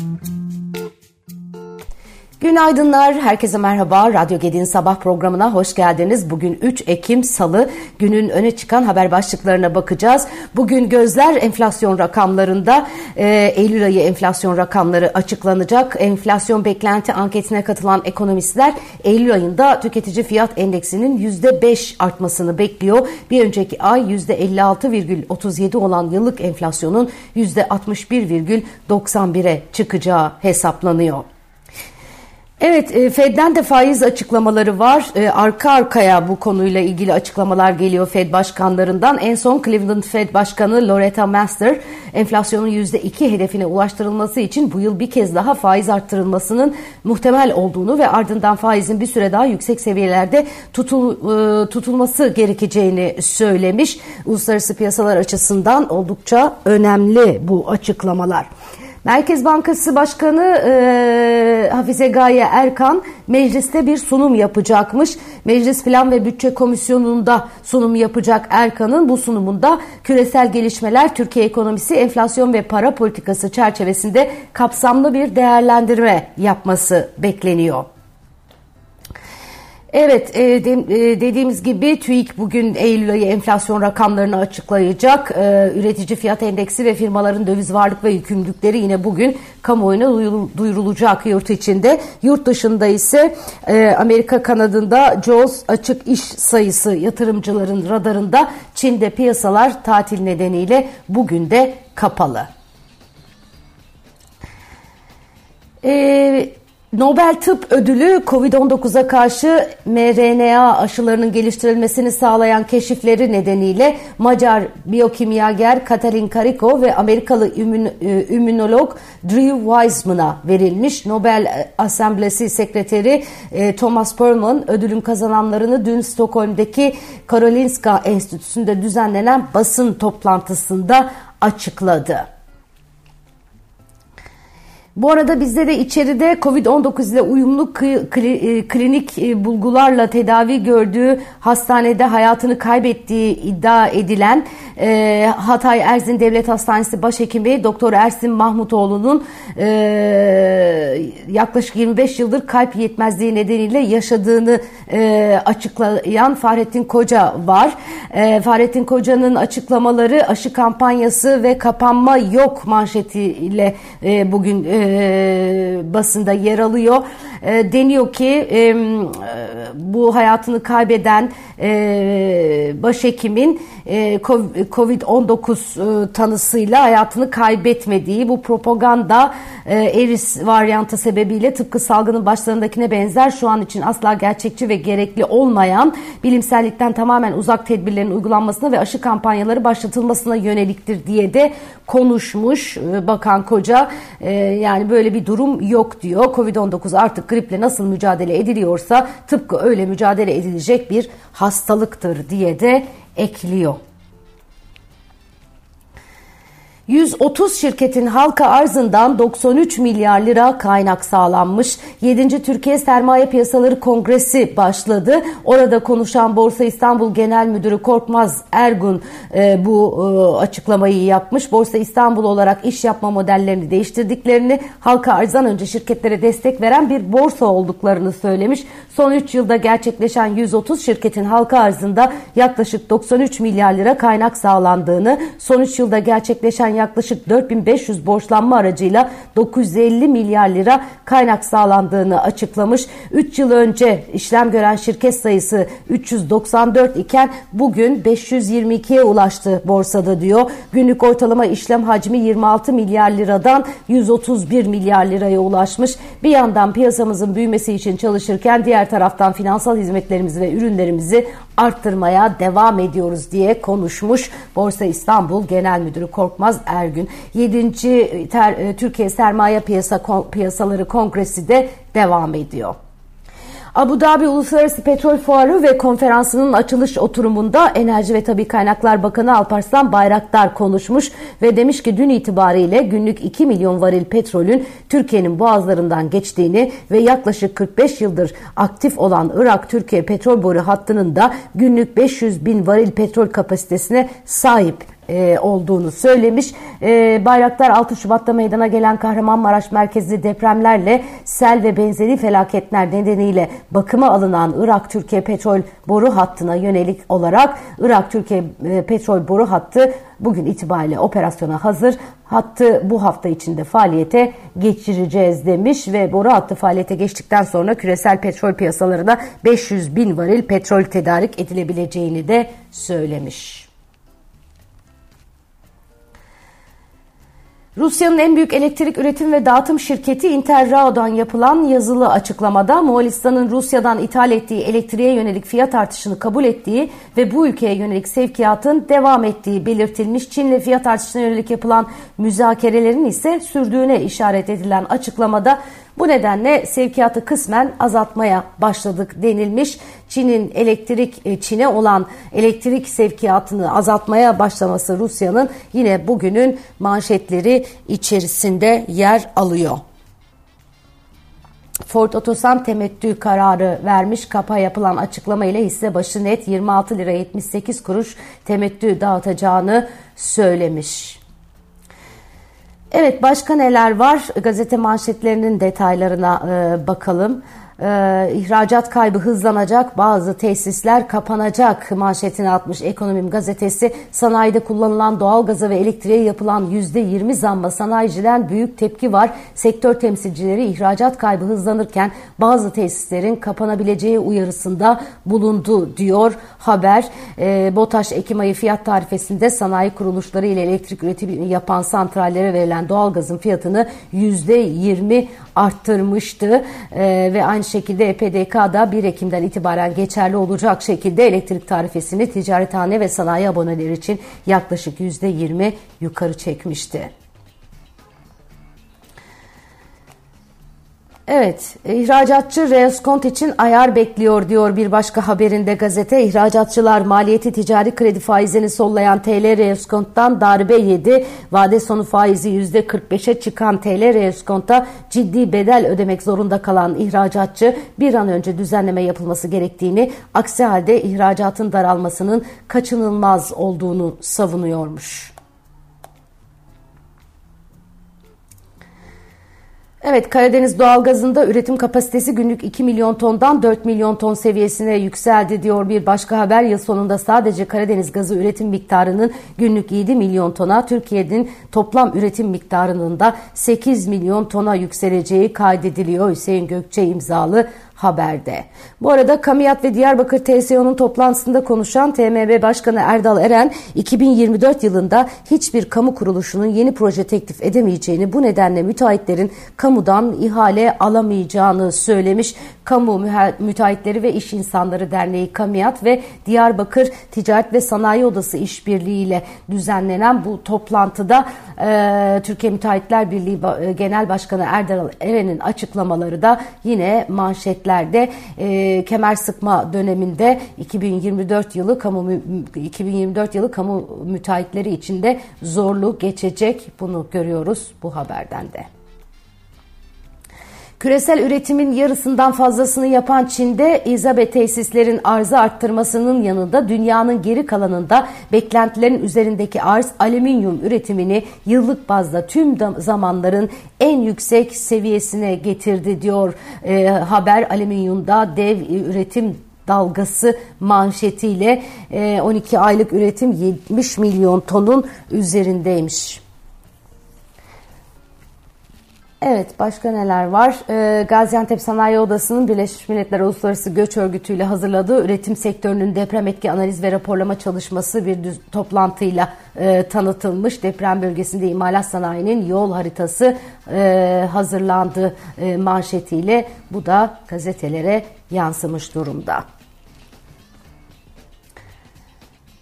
Mm-hmm. Günaydınlar, herkese merhaba. Radyo Gedi'nin sabah programına hoş geldiniz. Bugün 3 Ekim Salı, günün öne çıkan haber başlıklarına bakacağız. Bugün gözler enflasyon rakamlarında, e, Eylül ayı enflasyon rakamları açıklanacak. Enflasyon beklenti anketine katılan ekonomistler, Eylül ayında tüketici fiyat endeksinin %5 artmasını bekliyor. Bir önceki ay %56,37 olan yıllık enflasyonun %61,91'e çıkacağı hesaplanıyor. Evet, e, Fed'den de faiz açıklamaları var. E, arka arkaya bu konuyla ilgili açıklamalar geliyor Fed başkanlarından. En son Cleveland Fed Başkanı Loretta Master, enflasyonun %2 hedefine ulaştırılması için bu yıl bir kez daha faiz arttırılmasının muhtemel olduğunu ve ardından faizin bir süre daha yüksek seviyelerde tutul, e, tutulması gerekeceğini söylemiş. Uluslararası piyasalar açısından oldukça önemli bu açıklamalar. Merkez Bankası Başkanı e, Hafize Gaye Erkan mecliste bir sunum yapacakmış. Meclis Plan ve Bütçe Komisyonu'nda sunum yapacak Erkan'ın bu sunumunda küresel gelişmeler, Türkiye ekonomisi, enflasyon ve para politikası çerçevesinde kapsamlı bir değerlendirme yapması bekleniyor. Evet e, de, e, dediğimiz gibi TÜİK bugün Eylül ayı enflasyon rakamlarını açıklayacak. E, üretici fiyat endeksi ve firmaların döviz varlık ve yükümlülükleri yine bugün kamuoyuna duyurulacak yurt içinde. Yurt dışında ise e, Amerika kanadında JOLTS açık iş sayısı yatırımcıların radarında. Çin'de piyasalar tatil nedeniyle bugün de kapalı. Eee Nobel Tıp Ödülü COVID-19'a karşı mRNA aşılarının geliştirilmesini sağlayan keşifleri nedeniyle Macar biyokimyager Katalin Kariko ve Amerikalı ümünolog e, Drew Weissman'a verilmiş. Nobel Asamblesi Sekreteri e, Thomas Perlman ödülün kazananlarını dün Stockholm'deki Karolinska Enstitüsü'nde düzenlenen basın toplantısında açıkladı. Bu arada bizde de içeride Covid-19 ile uyumlu e, klinik e, bulgularla tedavi gördüğü hastanede hayatını kaybettiği iddia edilen e, Hatay Erzin Devlet Hastanesi Başhekimi Doktor Ersin Mahmutoğlu'nun yaklaşık 25 yıldır kalp yetmezliği nedeniyle yaşadığını açıklayan Fahrettin Koca var. Fahrettin Koca'nın açıklamaları aşı kampanyası ve kapanma yok manşetiyle bugün e, basında yer alıyor. E, deniyor ki e, bu hayatını kaybeden e, başhekimin e, Covid-19 e, tanısıyla hayatını kaybetmediği bu propaganda e, eris varyantı sebebiyle tıpkı salgının başlarındakine benzer şu an için asla gerçekçi ve gerekli olmayan bilimsellikten tamamen uzak tedbirlerin uygulanmasına ve aşı kampanyaları başlatılmasına yöneliktir diye de konuşmuş e, Bakan Koca. E, yani böyle bir durum yok diyor. Covid-19 artık griple nasıl mücadele ediliyorsa tıpkı öyle mücadele edilecek bir hastalıktır diye de ekliyor. 130 şirketin halka arzından 93 milyar lira kaynak sağlanmış. 7. Türkiye Sermaye Piyasaları Kongresi başladı. Orada konuşan Borsa İstanbul Genel Müdürü Korkmaz Ergun e, bu e, açıklamayı yapmış. Borsa İstanbul olarak iş yapma modellerini değiştirdiklerini, halka arzdan önce şirketlere destek veren bir borsa olduklarını söylemiş. Son 3 yılda gerçekleşen 130 şirketin halka arzında yaklaşık 93 milyar lira kaynak sağlandığını, son 3 yılda gerçekleşen yaklaşık 4500 borçlanma aracıyla 950 milyar lira kaynak sağlandığını açıklamış. 3 yıl önce işlem gören şirket sayısı 394 iken bugün 522'ye ulaştı borsada diyor. Günlük ortalama işlem hacmi 26 milyar liradan 131 milyar liraya ulaşmış. Bir yandan piyasamızın büyümesi için çalışırken diğer taraftan finansal hizmetlerimizi ve ürünlerimizi arttırmaya devam ediyoruz diye konuşmuş Borsa İstanbul Genel Müdürü Korkmaz Ergün. 7. Ter, e, Türkiye Sermaye Piyasa Piyasaları Kongresi de devam ediyor. Abu Dhabi Uluslararası Petrol Fuarı ve konferansının açılış oturumunda Enerji ve Tabi Kaynaklar Bakanı Alparslan Bayraktar konuşmuş ve demiş ki dün itibariyle günlük 2 milyon varil petrolün Türkiye'nin boğazlarından geçtiğini ve yaklaşık 45 yıldır aktif olan Irak-Türkiye petrol boru hattının da günlük 500 bin varil petrol kapasitesine sahip e, olduğunu söylemiş. E, Bayraktar 6 Şubat'ta meydana gelen Kahramanmaraş merkezli depremlerle sel ve benzeri felaketler nedeniyle bakıma alınan Irak-Türkiye petrol boru hattına yönelik olarak Irak-Türkiye e, petrol boru hattı bugün itibariyle operasyona hazır. Hattı bu hafta içinde faaliyete geçireceğiz demiş ve boru hattı faaliyete geçtikten sonra küresel petrol piyasalarına 500 bin varil petrol tedarik edilebileceğini de söylemiş. Rusya'nın en büyük elektrik üretim ve dağıtım şirketi Interrao'dan yapılan yazılı açıklamada Moğolistan'ın Rusya'dan ithal ettiği elektriğe yönelik fiyat artışını kabul ettiği ve bu ülkeye yönelik sevkiyatın devam ettiği belirtilmiş. Çin'le fiyat artışına yönelik yapılan müzakerelerin ise sürdüğüne işaret edilen açıklamada bu nedenle sevkiyatı kısmen azaltmaya başladık denilmiş. Çin'in elektrik e, Çin'e olan elektrik sevkiyatını azaltmaya başlaması Rusya'nın yine bugünün manşetleri içerisinde yer alıyor. Ford Otosan temettü kararı vermiş. Kapa yapılan açıklama ile hisse başı net 26 lira 78 kuruş temettü dağıtacağını söylemiş. Evet başka neler var? Gazete manşetlerinin detaylarına e, bakalım e, ihracat kaybı hızlanacak, bazı tesisler kapanacak manşetini atmış Ekonomim gazetesi. Sanayide kullanılan doğalgaza ve elektriğe yapılan %20 zamma sanayiciden büyük tepki var. Sektör temsilcileri ihracat kaybı hızlanırken bazı tesislerin kapanabileceği uyarısında bulundu diyor haber. E, BOTAŞ Ekim ayı fiyat tarifesinde sanayi kuruluşları ile elektrik üretimi yapan santrallere verilen doğalgazın fiyatını %20 arttırmıştı e, ve aynı şekilde EPDK da 1 Ekim'den itibaren geçerli olacak şekilde elektrik tarifesini ticarethane ve sanayi aboneleri için yaklaşık %20 yukarı çekmişti. Evet, ihracatçı Reoskont için ayar bekliyor diyor bir başka haberinde gazete. İhracatçılar maliyeti ticari kredi faizini sollayan TL Reoskont'tan darbe yedi. Vade sonu faizi %45'e çıkan TL Reoskont'a ciddi bedel ödemek zorunda kalan ihracatçı bir an önce düzenleme yapılması gerektiğini, aksi halde ihracatın daralmasının kaçınılmaz olduğunu savunuyormuş. Evet Karadeniz doğalgazında üretim kapasitesi günlük 2 milyon tondan 4 milyon ton seviyesine yükseldi diyor bir başka haber. Yıl sonunda sadece Karadeniz gazı üretim miktarının günlük 7 milyon tona, Türkiye'nin toplam üretim miktarının da 8 milyon tona yükseleceği kaydediliyor. Hüseyin Gökçe imzalı haberde. Bu arada Kamiyat ve Diyarbakır TSO'nun toplantısında konuşan TMB Başkanı Erdal Eren 2024 yılında hiçbir kamu kuruluşunun yeni proje teklif edemeyeceğini bu nedenle müteahhitlerin kamudan ihale alamayacağını söylemiş. Kamu Müteahhitleri ve İş İnsanları Derneği Kamiyat ve Diyarbakır Ticaret ve Sanayi Odası işbirliğiyle düzenlenen bu toplantıda e, Türkiye Müteahhitler Birliği e, Genel Başkanı Erdal Eren'in açıklamaları da yine manşetlerde e, kemer sıkma döneminde 2024 yılı kamu 2024 yılı kamu müteahhitleri içinde zorlu geçecek bunu görüyoruz bu haberden de. Küresel üretimin yarısından fazlasını yapan Çin'de izabe tesislerin arzı arttırmasının yanında dünyanın geri kalanında beklentilerin üzerindeki arz alüminyum üretimini yıllık bazda tüm zamanların en yüksek seviyesine getirdi diyor e, haber alüminyumda dev üretim dalgası manşetiyle e, 12 aylık üretim 70 milyon tonun üzerindeymiş. Evet, başka neler var? Ee, Gaziantep Sanayi Odası'nın Birleşmiş Milletler Uluslararası Göç Örgütü ile hazırladığı üretim sektörünün deprem etki analiz ve raporlama çalışması bir düz, toplantıyla e, tanıtılmış. Deprem bölgesinde imalat sanayinin yol haritası e, hazırlandı e, manşetiyle bu da gazetelere yansımış durumda.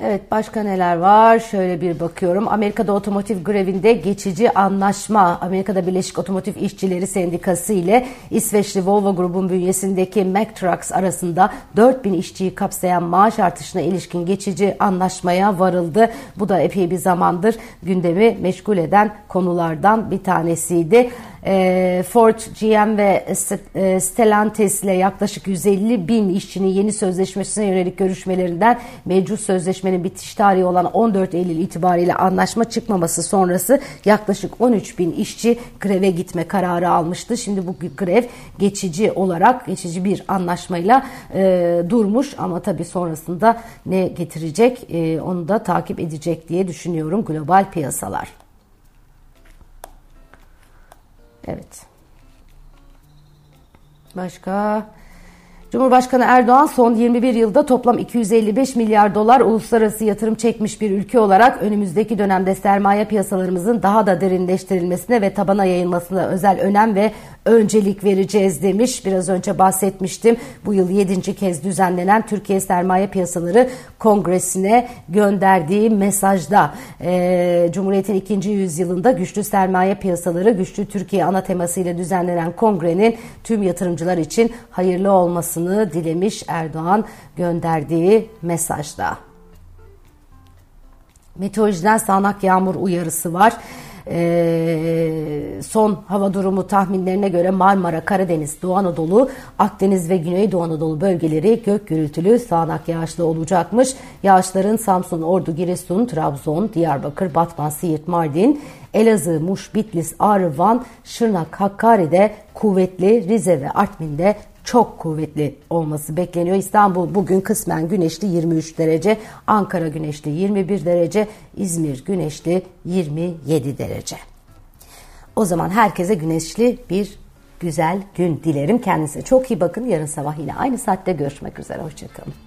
Evet başka neler var? Şöyle bir bakıyorum. Amerika'da otomotiv grevinde geçici anlaşma. Amerika'da Birleşik Otomotiv İşçileri Sendikası ile İsveçli Volvo grubun bünyesindeki Mack Trucks arasında 4000 işçiyi kapsayan maaş artışına ilişkin geçici anlaşmaya varıldı. Bu da epey bir zamandır gündemi meşgul eden konulardan bir tanesiydi. E, Ford, GM ve e, Stellantis ile yaklaşık 150 bin işçinin yeni sözleşmesine yönelik görüşmelerinden mevcut sözleşmenin bitiş tarihi olan 14 Eylül itibariyle anlaşma çıkmaması sonrası yaklaşık 13 bin işçi greve gitme kararı almıştı. Şimdi bu grev geçici olarak geçici bir anlaşmayla e, durmuş ama tabii sonrasında ne getirecek e, onu da takip edecek diye düşünüyorum global piyasalar. Evet. Başka? Cumhurbaşkanı Erdoğan son 21 yılda toplam 255 milyar dolar uluslararası yatırım çekmiş bir ülke olarak önümüzdeki dönemde sermaye piyasalarımızın daha da derinleştirilmesine ve tabana yayılmasına özel önem ve öncelik vereceğiz demiş. Biraz önce bahsetmiştim. Bu yıl 7. kez düzenlenen Türkiye Sermaye Piyasaları Kongresi'ne gönderdiği mesajda e, Cumhuriyet'in ikinci yüzyılında güçlü sermaye piyasaları, güçlü Türkiye ana temasıyla düzenlenen kongrenin tüm yatırımcılar için hayırlı olmasını dilemiş Erdoğan gönderdiği mesajda. Meteorolojiden sağanak yağmur uyarısı var. Ee, son hava durumu tahminlerine göre Marmara, Karadeniz, Doğu Anadolu, Akdeniz ve Güneydoğu Anadolu bölgeleri gök gürültülü sağanak yağışlı olacakmış. Yağışların Samsun, Ordu, Giresun, Trabzon, Diyarbakır, Batman, Siirt, Mardin, Elazığ, Muş, Bitlis, Ağrı, Van, Şırnak, Hakkari'de kuvvetli, Rize ve Artvin'de çok kuvvetli olması bekleniyor. İstanbul bugün kısmen güneşli 23 derece, Ankara güneşli 21 derece, İzmir güneşli 27 derece. O zaman herkese güneşli bir güzel gün dilerim. Kendinize çok iyi bakın. Yarın sabah yine aynı saatte görüşmek üzere. Hoşçakalın.